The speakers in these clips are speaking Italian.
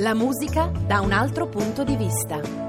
La musica da un altro punto di vista.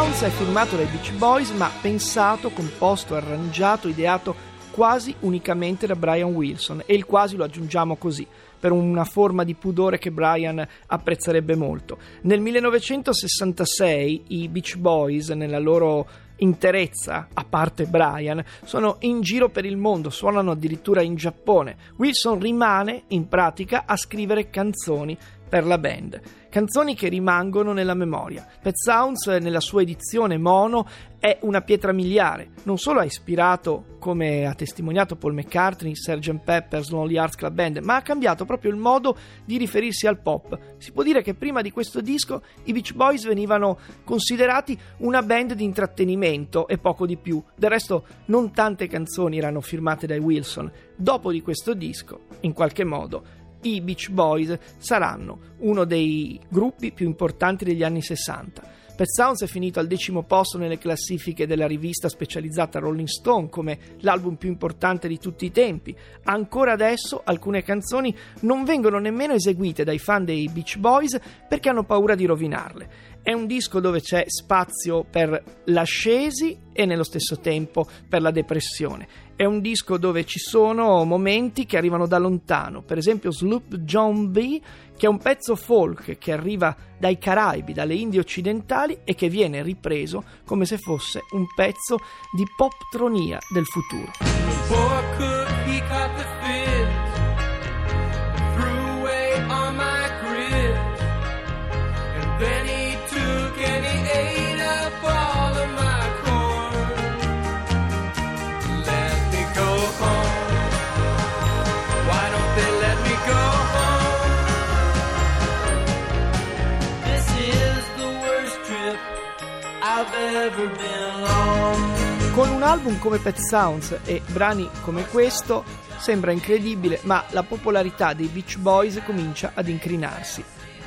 Sounds è firmato dai Beach Boys ma pensato, composto, arrangiato, ideato quasi unicamente da Brian Wilson e il quasi lo aggiungiamo così per una forma di pudore che Brian apprezzerebbe molto. Nel 1966 i Beach Boys nella loro interezza, a parte Brian, sono in giro per il mondo, suonano addirittura in Giappone. Wilson rimane in pratica a scrivere canzoni per la band. Canzoni che rimangono nella memoria. Pet Sounds, nella sua edizione mono, è una pietra miliare. Non solo ha ispirato, come ha testimoniato Paul McCartney, Sgt. Pepper's Lonely Hearts Club Band, ma ha cambiato proprio il modo di riferirsi al pop. Si può dire che prima di questo disco i Beach Boys venivano considerati una band di intrattenimento e poco di più. Del resto, non tante canzoni erano firmate dai Wilson. Dopo di questo disco, in qualche modo, i Beach Boys saranno uno dei gruppi più importanti degli anni 60. Pet Sounds è finito al decimo posto nelle classifiche della rivista specializzata Rolling Stone come l'album più importante di tutti i tempi. Ancora adesso alcune canzoni non vengono nemmeno eseguite dai fan dei Beach Boys perché hanno paura di rovinarle. È un disco dove c'è spazio per l'ascesi e nello stesso tempo per la depressione. È un disco dove ci sono momenti che arrivano da lontano, per esempio Sloop John B, che è un pezzo folk che arriva dai Caraibi, dalle Indie occidentali e che viene ripreso come se fosse un pezzo di poptronia del futuro. Con un album come Pet Sounds e brani come questo sembra incredibile, ma la popolarità dei Beach Boys comincia ad incrinarsi.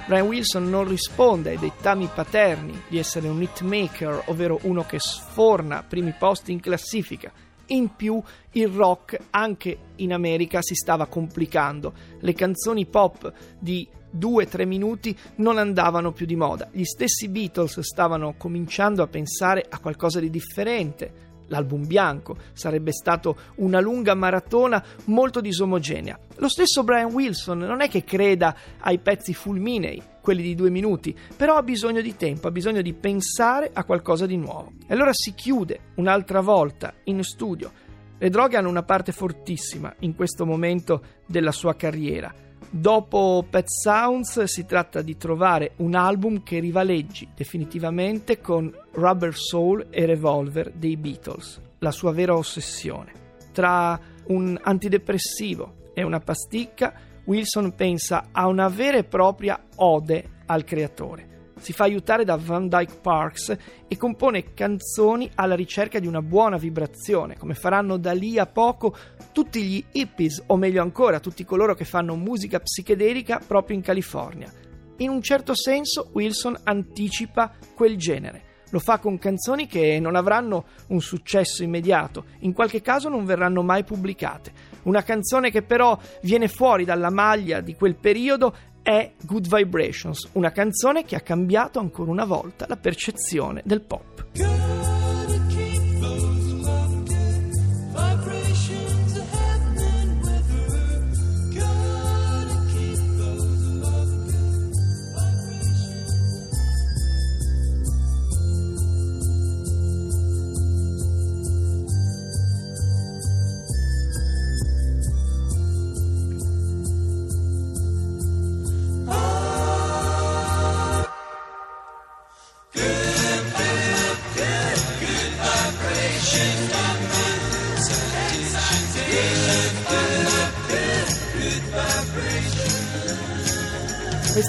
Brian Wilson non risponde ai dettami paterni di essere un hitmaker, ovvero uno che sforna primi posti in classifica. In più il rock anche in America si stava complicando. Le canzoni pop di 2-3 minuti non andavano più di moda. Gli stessi Beatles stavano cominciando a pensare a qualcosa di differente. L'album bianco sarebbe stato una lunga maratona molto disomogenea. Lo stesso Brian Wilson non è che creda ai pezzi fulminei, quelli di due minuti, però ha bisogno di tempo, ha bisogno di pensare a qualcosa di nuovo. E allora si chiude un'altra volta in studio. Le droghe hanno una parte fortissima in questo momento della sua carriera. Dopo Pet Sounds si tratta di trovare un album che rivaleggi definitivamente con Rubber Soul e Revolver dei Beatles, la sua vera ossessione. Tra un antidepressivo e una pasticca, Wilson pensa a una vera e propria ode al creatore. Si fa aiutare da Van Dyke Parks e compone canzoni alla ricerca di una buona vibrazione, come faranno da lì a poco tutti gli hippies, o meglio ancora, tutti coloro che fanno musica psichedelica proprio in California. In un certo senso Wilson anticipa quel genere. Lo fa con canzoni che non avranno un successo immediato, in qualche caso non verranno mai pubblicate. Una canzone che però viene fuori dalla maglia di quel periodo è Good Vibrations, una canzone che ha cambiato ancora una volta la percezione del pop.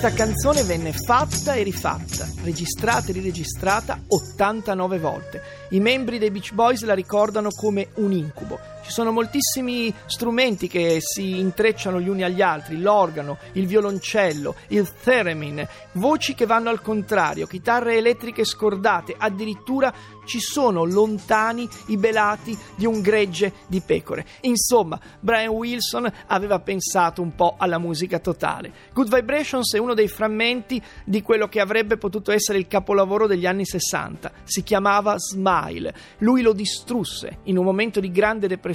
Questa canzone venne fatta e rifatta registrata e riregistrata 89 volte. I membri dei Beach Boys la ricordano come un incubo. Ci sono moltissimi strumenti che si intrecciano gli uni agli altri, l'organo, il violoncello, il theremin, voci che vanno al contrario, chitarre elettriche scordate, addirittura ci sono lontani i belati di un gregge di pecore. Insomma, Brian Wilson aveva pensato un po' alla musica totale. Good Vibrations è uno dei frammenti di quello che avrebbe potuto essere il capolavoro degli anni 60. Si chiamava Smile. Lui lo distrusse in un momento di grande depressione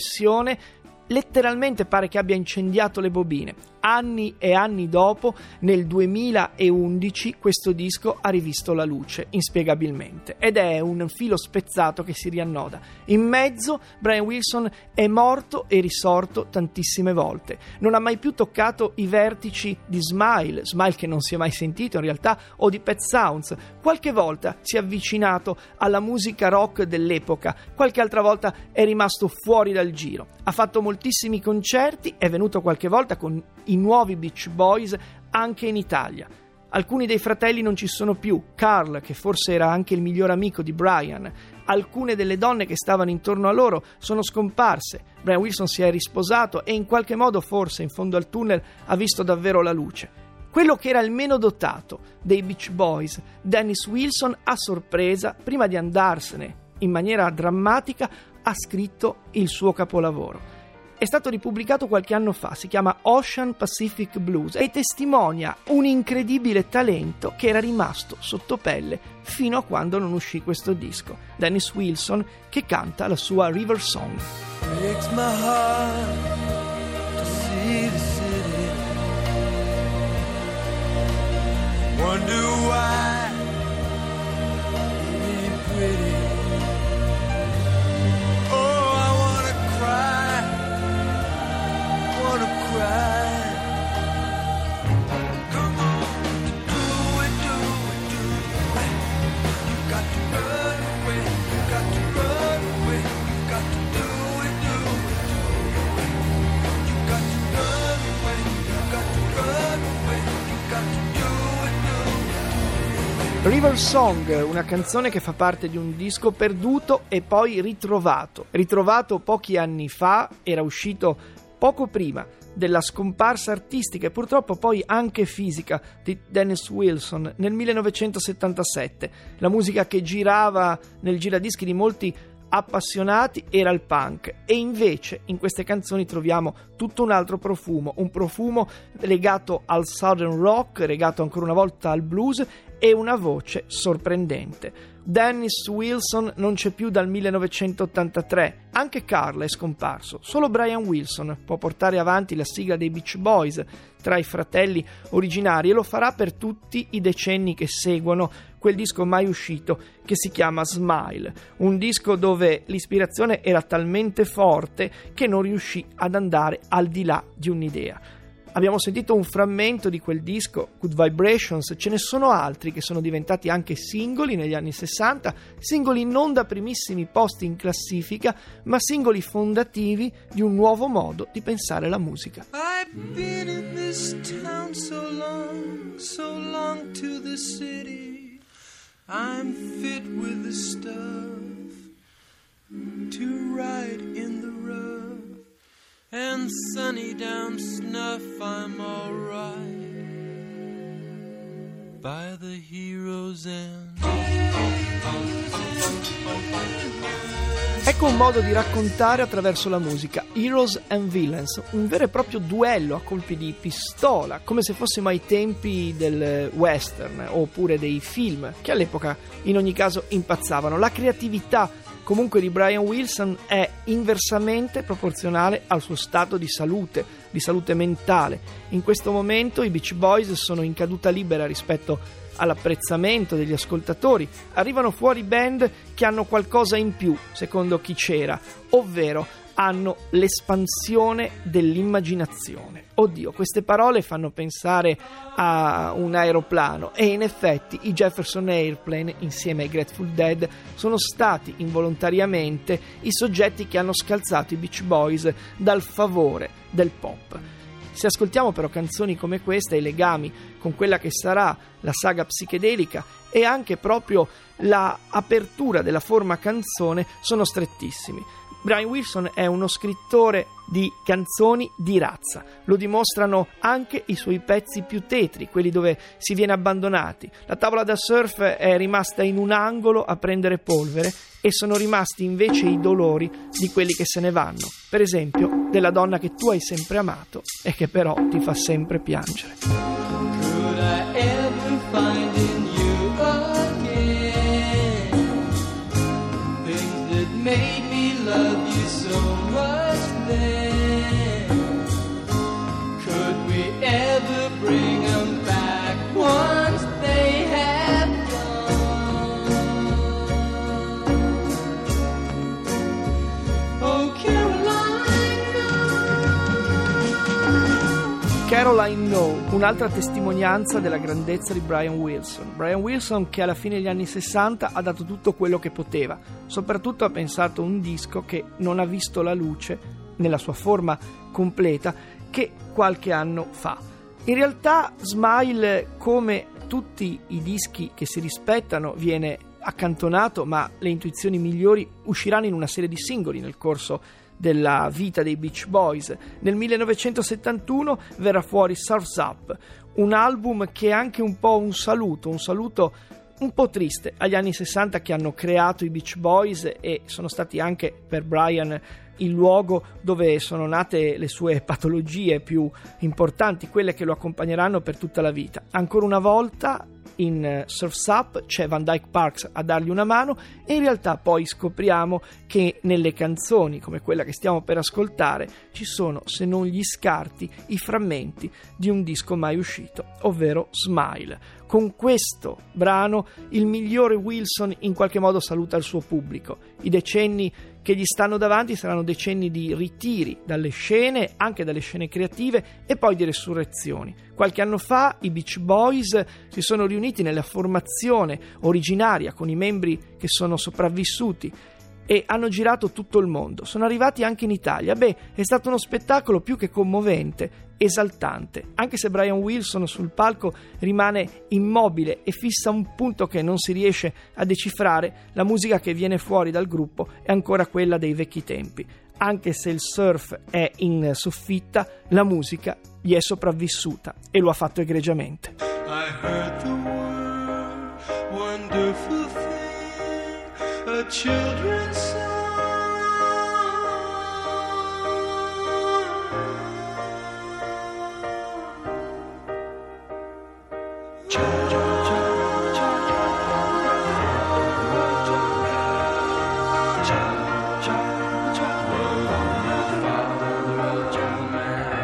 letteralmente pare che abbia incendiato le bobine. Anni e anni dopo, nel 2011, questo disco ha rivisto la luce, inspiegabilmente, ed è un filo spezzato che si riannoda. In mezzo, Brian Wilson è morto e risorto tantissime volte. Non ha mai più toccato i vertici di Smile, Smile che non si è mai sentito in realtà, o di Pet Sounds. Qualche volta si è avvicinato alla musica rock dell'epoca, qualche altra volta è rimasto fuori dal giro. Ha fatto moltissimi concerti, è venuto qualche volta con i nuovi Beach Boys anche in Italia. Alcuni dei fratelli non ci sono più, Carl, che forse era anche il miglior amico di Brian, alcune delle donne che stavano intorno a loro sono scomparse, Brian Wilson si è risposato e in qualche modo forse in fondo al tunnel ha visto davvero la luce. Quello che era il meno dotato dei Beach Boys, Dennis Wilson, a sorpresa, prima di andarsene in maniera drammatica, ha scritto il suo capolavoro è stato ripubblicato qualche anno fa, si chiama Ocean Pacific Blues e testimonia un incredibile talento che era rimasto sotto pelle fino a quando non uscì questo disco. Dennis Wilson che canta la sua River Song. Wonder why River Song, una canzone che fa parte di un disco perduto e poi ritrovato. Ritrovato pochi anni fa, era uscito poco prima della scomparsa artistica e purtroppo poi anche fisica di Dennis Wilson nel 1977. La musica che girava nel giradischi di molti appassionati era il punk e invece in queste canzoni troviamo tutto un altro profumo, un profumo legato al southern rock, legato ancora una volta al blues e una voce sorprendente. Dennis Wilson non c'è più dal 1983, anche Carl è scomparso, solo Brian Wilson può portare avanti la sigla dei Beach Boys tra i fratelli originari e lo farà per tutti i decenni che seguono quel disco mai uscito che si chiama Smile, un disco dove l'ispirazione era talmente forte che non riuscì ad andare al di là di un'idea. Abbiamo sentito un frammento di quel disco, Good Vibrations, ce ne sono altri che sono diventati anche singoli negli anni 60, singoli non da primissimi posti in classifica, ma singoli fondativi di un nuovo modo di pensare la musica. I've been in this town so long, so long to the city. I'm fit with the stuff to ride in the rough. And sunny down snuff, I'm alright by the hero's end. Ecco un modo di raccontare attraverso la musica Heroes and Villains, un vero e proprio duello a colpi di pistola, come se fossimo ai tempi del western oppure dei film che all'epoca in ogni caso impazzavano. La creatività comunque di Brian Wilson è inversamente proporzionale al suo stato di salute, di salute mentale. In questo momento i Beach Boys sono in caduta libera rispetto all'apprezzamento degli ascoltatori. Arrivano fuori band che hanno qualcosa in più, secondo chi c'era, ovvero hanno l'espansione dell'immaginazione. Oddio, queste parole fanno pensare a un aeroplano e in effetti i Jefferson Airplane insieme ai Grateful Dead sono stati involontariamente i soggetti che hanno scalzato i Beach Boys dal favore del pop. Se ascoltiamo però canzoni come questa, i legami con quella che sarà la saga psichedelica e anche proprio l'apertura della forma canzone sono strettissimi. Brian Wilson è uno scrittore di canzoni di razza, lo dimostrano anche i suoi pezzi più tetri, quelli dove si viene abbandonati. La tavola da surf è rimasta in un angolo a prendere polvere e sono rimasti invece i dolori di quelli che se ne vanno, per esempio della donna che tu hai sempre amato e che però ti fa sempre piangere. Caroline, No, un'altra testimonianza della grandezza di Brian Wilson. Brian Wilson che alla fine degli anni 60 ha dato tutto quello che poteva, soprattutto ha pensato un disco che non ha visto la luce nella sua forma completa che qualche anno fa. In realtà Smile, come tutti i dischi che si rispettano, viene accantonato, ma le intuizioni migliori usciranno in una serie di singoli nel corso della vita dei Beach Boys. Nel 1971 verrà fuori Surf's Up, un album che è anche un po' un saluto, un saluto un po' triste agli anni 60 che hanno creato i Beach Boys e sono stati anche per Brian il luogo dove sono nate le sue patologie più importanti, quelle che lo accompagneranno per tutta la vita. Ancora una volta in Surf's Up c'è Van Dyke Parks a dargli una mano e in realtà poi scopriamo che nelle canzoni come quella che stiamo per ascoltare ci sono se non gli scarti i frammenti di un disco mai uscito, ovvero Smile. Con questo brano il migliore Wilson in qualche modo saluta il suo pubblico. I decenni che gli stanno davanti saranno decenni di ritiri dalle scene, anche dalle scene creative e poi di resurrezioni. Qualche anno fa i Beach Boys si sono riuniti nella formazione originaria con i membri che sono sopravvissuti e hanno girato tutto il mondo. Sono arrivati anche in Italia. Beh, è stato uno spettacolo più che commovente, esaltante. Anche se Brian Wilson sul palco rimane immobile e fissa un punto che non si riesce a decifrare, la musica che viene fuori dal gruppo è ancora quella dei vecchi tempi. Anche se il surf è in soffitta, la musica gli è sopravvissuta e lo ha fatto egregiamente. I heard the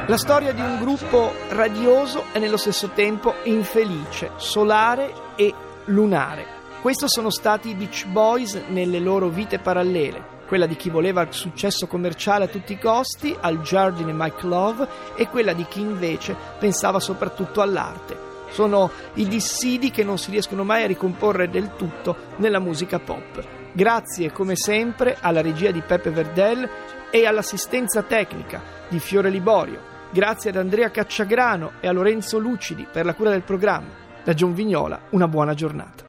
La storia di un gruppo radioso e nello stesso tempo infelice, solare e lunare. Questi sono stati i Beach Boys nelle loro vite parallele, quella di chi voleva il successo commerciale a tutti i costi, al Jardine e Mike Love, e quella di chi invece pensava soprattutto all'arte. Sono i dissidi che non si riescono mai a ricomporre del tutto nella musica pop. Grazie come sempre alla regia di Peppe Verdel e all'assistenza tecnica di Fiore Liborio. Grazie ad Andrea Cacciagrano e a Lorenzo Lucidi per la cura del programma. Da John Vignola una buona giornata.